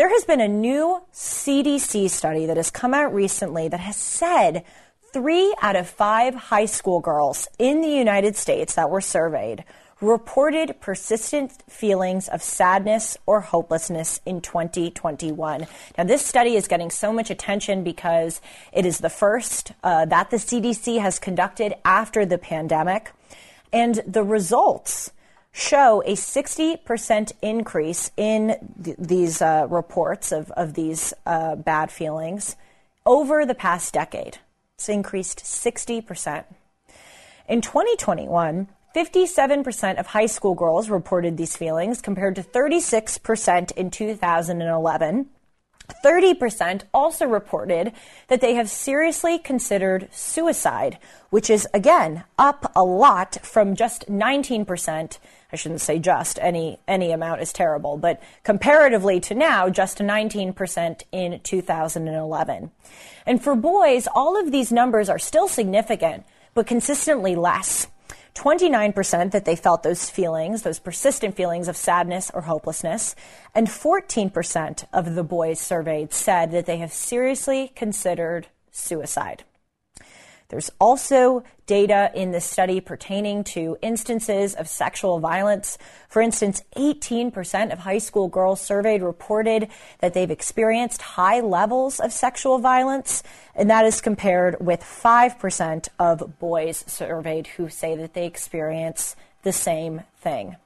There has been a new CDC study that has come out recently that has said three out of five high school girls in the United States that were surveyed reported persistent feelings of sadness or hopelessness in 2021. Now, this study is getting so much attention because it is the first uh, that the CDC has conducted after the pandemic. And the results show a 60% increase in th- these uh, reports of, of these uh, bad feelings over the past decade. It's increased 60%. In 2021, 57% of high school girls reported these feelings compared to 36% in 2011. 30% also reported that they have seriously considered suicide, which is again up a lot from just 19%. I shouldn't say just any any amount is terrible, but comparatively to now, just 19% in 2011. And for boys, all of these numbers are still significant, but consistently less. 29% that they felt those feelings, those persistent feelings of sadness or hopelessness, and 14% of the boys surveyed said that they have seriously considered suicide. There's also data in this study pertaining to instances of sexual violence. For instance, 18% of high school girls surveyed reported that they've experienced high levels of sexual violence, and that is compared with 5% of boys surveyed who say that they experience the same thing.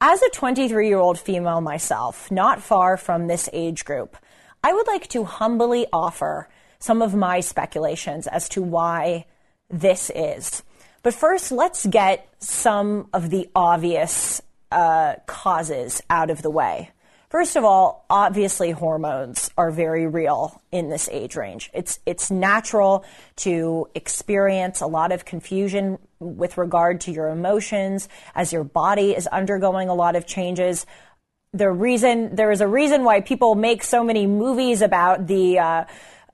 As a 23 year old female myself, not far from this age group, I would like to humbly offer some of my speculations as to why this is. But first, let's get some of the obvious uh, causes out of the way. First of all, obviously hormones are very real in this age range. It's it's natural to experience a lot of confusion with regard to your emotions as your body is undergoing a lot of changes. The reason there is a reason why people make so many movies about the uh,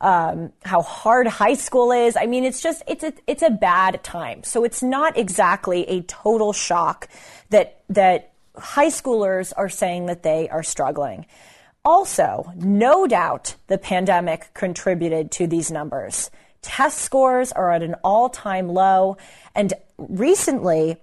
um, how hard high school is. I mean, it's just it's a, it's a bad time. So it's not exactly a total shock that that high schoolers are saying that they are struggling. Also, no doubt the pandemic contributed to these numbers. Test scores are at an all-time low, and recently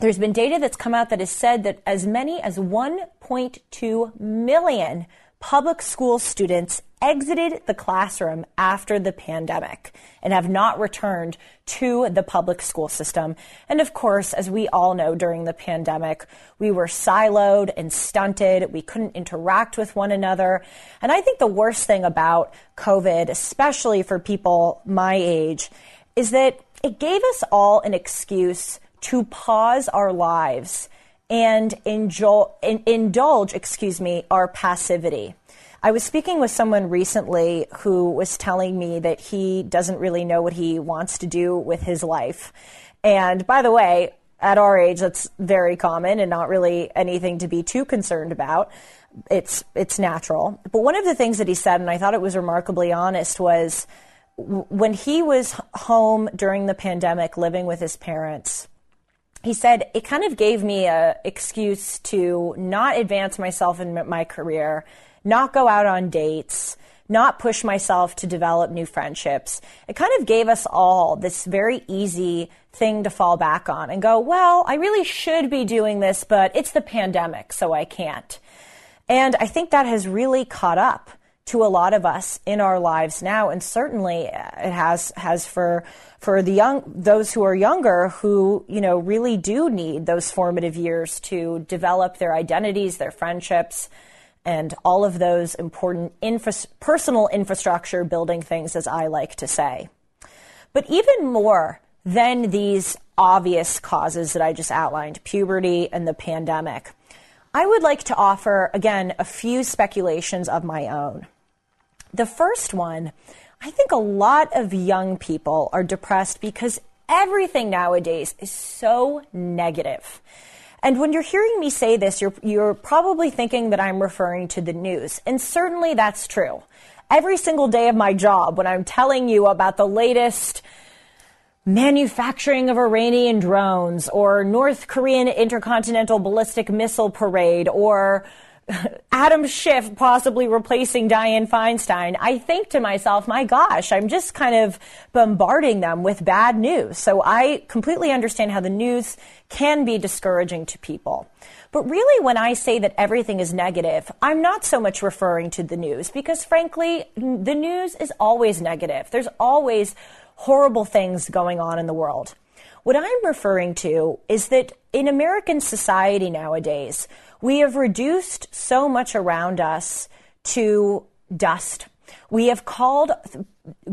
there's been data that's come out that has said that as many as 1.2 million public school students exited the classroom after the pandemic and have not returned to the public school system. And of course, as we all know during the pandemic, we were siloed and stunted. We couldn't interact with one another. And I think the worst thing about COVID, especially for people my age, is that it gave us all an excuse to pause our lives and indulge, indulge excuse me, our passivity. I was speaking with someone recently who was telling me that he doesn't really know what he wants to do with his life. And by the way, at our age, that's very common and not really anything to be too concerned about. It's it's natural. But one of the things that he said, and I thought it was remarkably honest, was when he was home during the pandemic, living with his parents. He said it kind of gave me a excuse to not advance myself in my career not go out on dates, not push myself to develop new friendships. It kind of gave us all this very easy thing to fall back on and go, well, I really should be doing this, but it's the pandemic, so I can't. And I think that has really caught up to a lot of us in our lives now, and certainly it has has for for the young those who are younger who you know really do need those formative years to develop their identities, their friendships, and all of those important infra- personal infrastructure building things, as I like to say. But even more than these obvious causes that I just outlined, puberty and the pandemic, I would like to offer, again, a few speculations of my own. The first one, I think a lot of young people are depressed because everything nowadays is so negative. And when you're hearing me say this, you're, you're probably thinking that I'm referring to the news. And certainly that's true. Every single day of my job, when I'm telling you about the latest manufacturing of Iranian drones or North Korean intercontinental ballistic missile parade or Adam Schiff possibly replacing Dianne Feinstein, I think to myself, my gosh, I'm just kind of bombarding them with bad news. So I completely understand how the news can be discouraging to people. But really, when I say that everything is negative, I'm not so much referring to the news because frankly, the news is always negative. There's always horrible things going on in the world. What I'm referring to is that in American society nowadays, we have reduced so much around us to dust. We have called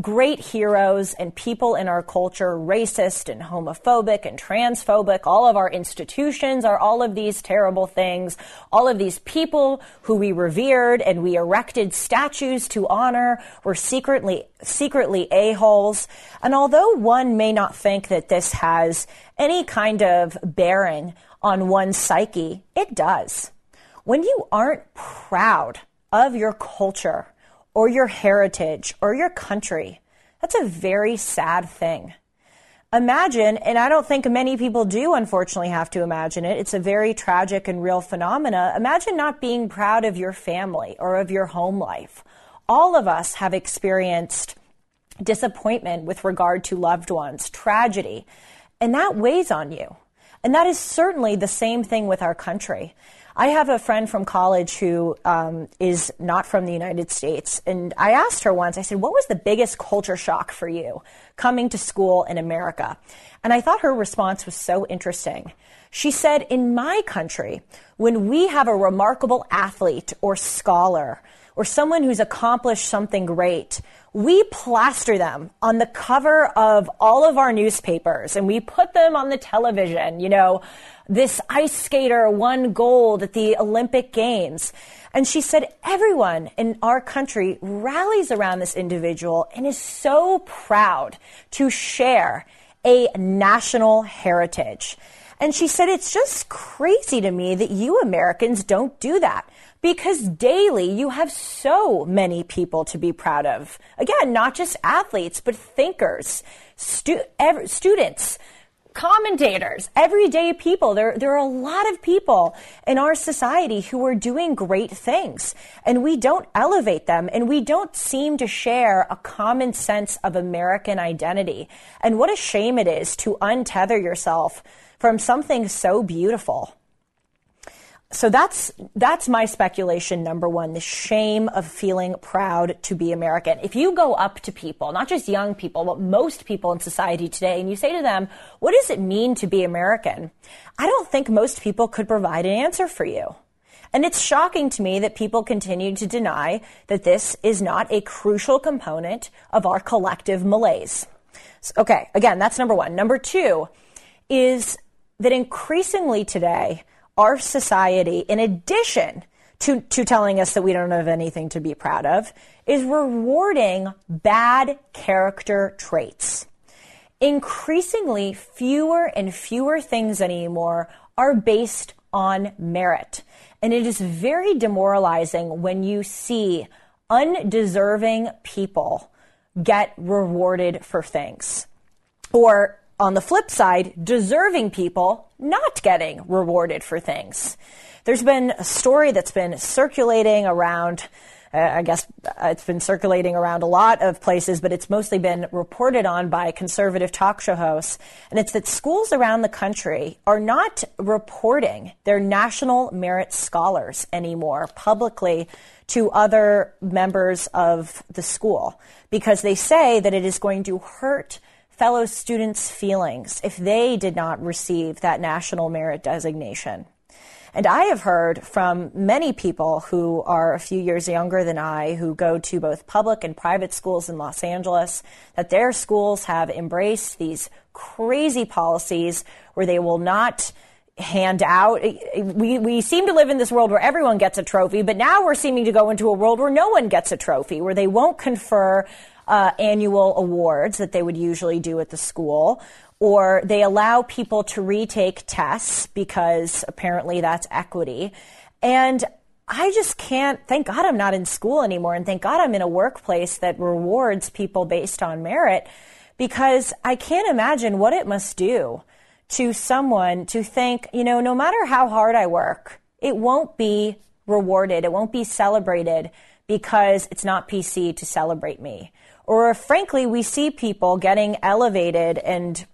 great heroes and people in our culture racist and homophobic and transphobic. All of our institutions are all of these terrible things. All of these people who we revered and we erected statues to honor were secretly, secretly a-holes. And although one may not think that this has any kind of bearing on one's psyche, it does. When you aren't proud of your culture, or your heritage or your country. That's a very sad thing. Imagine, and I don't think many people do unfortunately have to imagine it. It's a very tragic and real phenomena. Imagine not being proud of your family or of your home life. All of us have experienced disappointment with regard to loved ones, tragedy, and that weighs on you. And that is certainly the same thing with our country. I have a friend from college who um, is not from the United States, and I asked her once. I said, "What was the biggest culture shock for you coming to school in America?" And I thought her response was so interesting. She said, "In my country, when we have a remarkable athlete or scholar or someone who's accomplished something great, we plaster them on the cover of all of our newspapers and we put them on the television. You know, this ice skater won gold at the Olympic Games. And she said everyone in our country rallies around this individual and is so proud to share a national heritage. And she said, it's just crazy to me that you Americans don't do that because daily you have so many people to be proud of. Again, not just athletes, but thinkers, stu- ev- students, commentators, everyday people. There, there are a lot of people in our society who are doing great things and we don't elevate them and we don't seem to share a common sense of American identity. And what a shame it is to untether yourself from something so beautiful so that's that's my speculation number one the shame of feeling proud to be american. If you go up to people not just young people but most people in society today and you say to them what does it mean to be american? I don't think most people could provide an answer for you. And it's shocking to me that people continue to deny that this is not a crucial component of our collective malaise. Okay again that's number one. Number two is that increasingly today our society, in addition to, to telling us that we don't have anything to be proud of, is rewarding bad character traits. Increasingly, fewer and fewer things anymore are based on merit. And it is very demoralizing when you see undeserving people get rewarded for things. Or on the flip side, deserving people not getting rewarded for things. There's been a story that's been circulating around, uh, I guess uh, it's been circulating around a lot of places, but it's mostly been reported on by conservative talk show hosts. And it's that schools around the country are not reporting their national merit scholars anymore publicly to other members of the school because they say that it is going to hurt fellow students' feelings if they did not receive that national merit designation. And I have heard from many people who are a few years younger than I, who go to both public and private schools in Los Angeles, that their schools have embraced these crazy policies where they will not hand out. We, we seem to live in this world where everyone gets a trophy, but now we're seeming to go into a world where no one gets a trophy, where they won't confer uh, annual awards that they would usually do at the school, or they allow people to retake tests because apparently that's equity. And I just can't, thank God I'm not in school anymore, and thank God I'm in a workplace that rewards people based on merit because I can't imagine what it must do to someone to think, you know, no matter how hard I work, it won't be rewarded, it won't be celebrated because it's not PC to celebrate me. Or frankly, we see people getting elevated and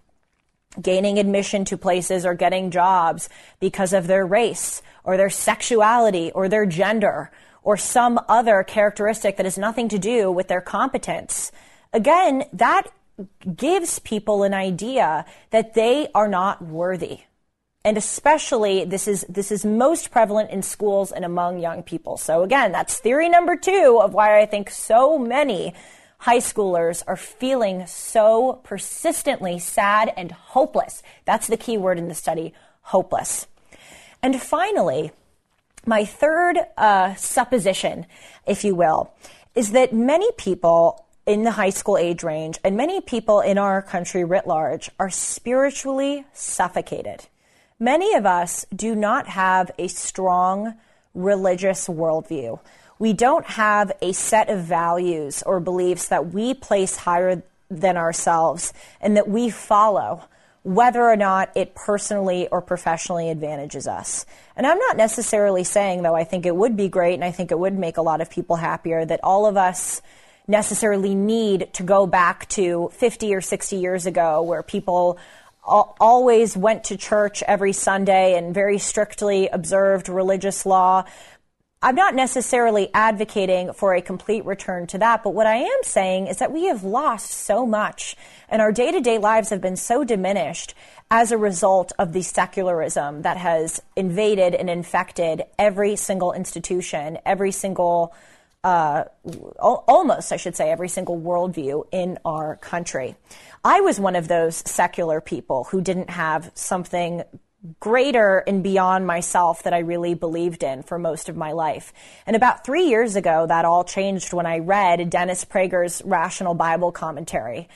gaining admission to places or getting jobs because of their race or their sexuality or their gender or some other characteristic that has nothing to do with their competence. Again, that gives people an idea that they are not worthy. And especially this is this is most prevalent in schools and among young people. So again, that's theory number 2 of why I think so many high schoolers are feeling so persistently sad and hopeless. That's the key word in the study, hopeless. And finally, my third uh, supposition, if you will, is that many people in the high school age range and many people in our country writ large are spiritually suffocated. Many of us do not have a strong religious worldview. We don't have a set of values or beliefs that we place higher than ourselves and that we follow, whether or not it personally or professionally advantages us. And I'm not necessarily saying, though, I think it would be great and I think it would make a lot of people happier that all of us necessarily need to go back to 50 or 60 years ago where people always went to church every Sunday and very strictly observed religious law. I'm not necessarily advocating for a complete return to that, but what I am saying is that we have lost so much and our day to day lives have been so diminished as a result of the secularism that has invaded and infected every single institution, every single uh, almost, I should say, every single worldview in our country. I was one of those secular people who didn't have something greater and beyond myself that I really believed in for most of my life. And about three years ago, that all changed when I read Dennis Prager's Rational Bible Commentary.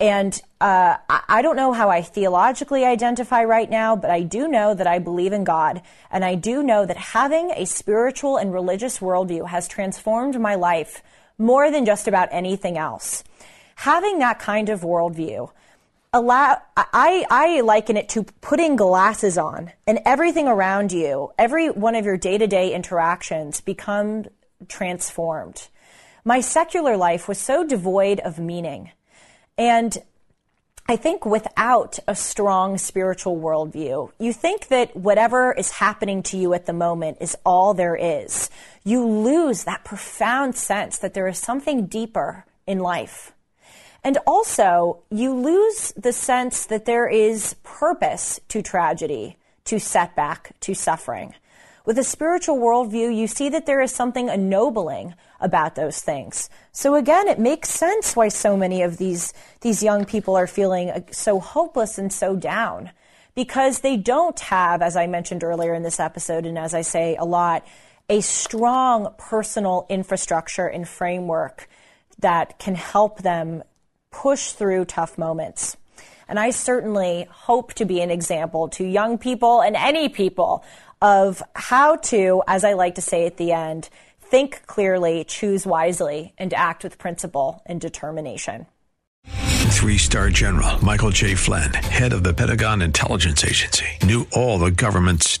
And uh, I don't know how I theologically identify right now, but I do know that I believe in God. And I do know that having a spiritual and religious worldview has transformed my life more than just about anything else. Having that kind of worldview, allow, I, I liken it to putting glasses on and everything around you, every one of your day to day interactions become transformed. My secular life was so devoid of meaning. And I think without a strong spiritual worldview, you think that whatever is happening to you at the moment is all there is. You lose that profound sense that there is something deeper in life. And also, you lose the sense that there is purpose to tragedy, to setback, to suffering. With a spiritual worldview, you see that there is something ennobling about those things. So again, it makes sense why so many of these, these young people are feeling uh, so hopeless and so down. Because they don't have, as I mentioned earlier in this episode, and as I say a lot, a strong personal infrastructure and framework that can help them push through tough moments. And I certainly hope to be an example to young people and any people of how to, as I like to say at the end, think clearly, choose wisely, and act with principle and determination. Three star general Michael J. Flynn, head of the Pentagon Intelligence Agency, knew all the government's